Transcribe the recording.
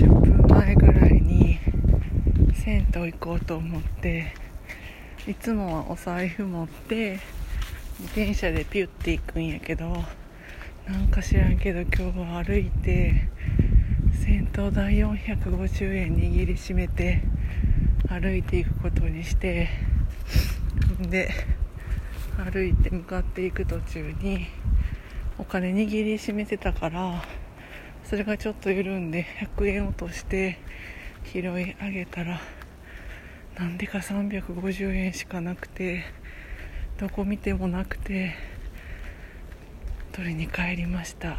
10分前ぐらいに銭湯行こうと思っていつもはお財布持って自転車でピュッて行くんやけどなんか知らんけど今日は歩いて銭湯代450円握りしめて歩いていくことにしてで歩いて向かっていく途中にお金握りしめてたからそれがちょっと緩んで100円落として拾い上げたらなんでか350円しかなくてどこ見てもなくて取りに帰りました。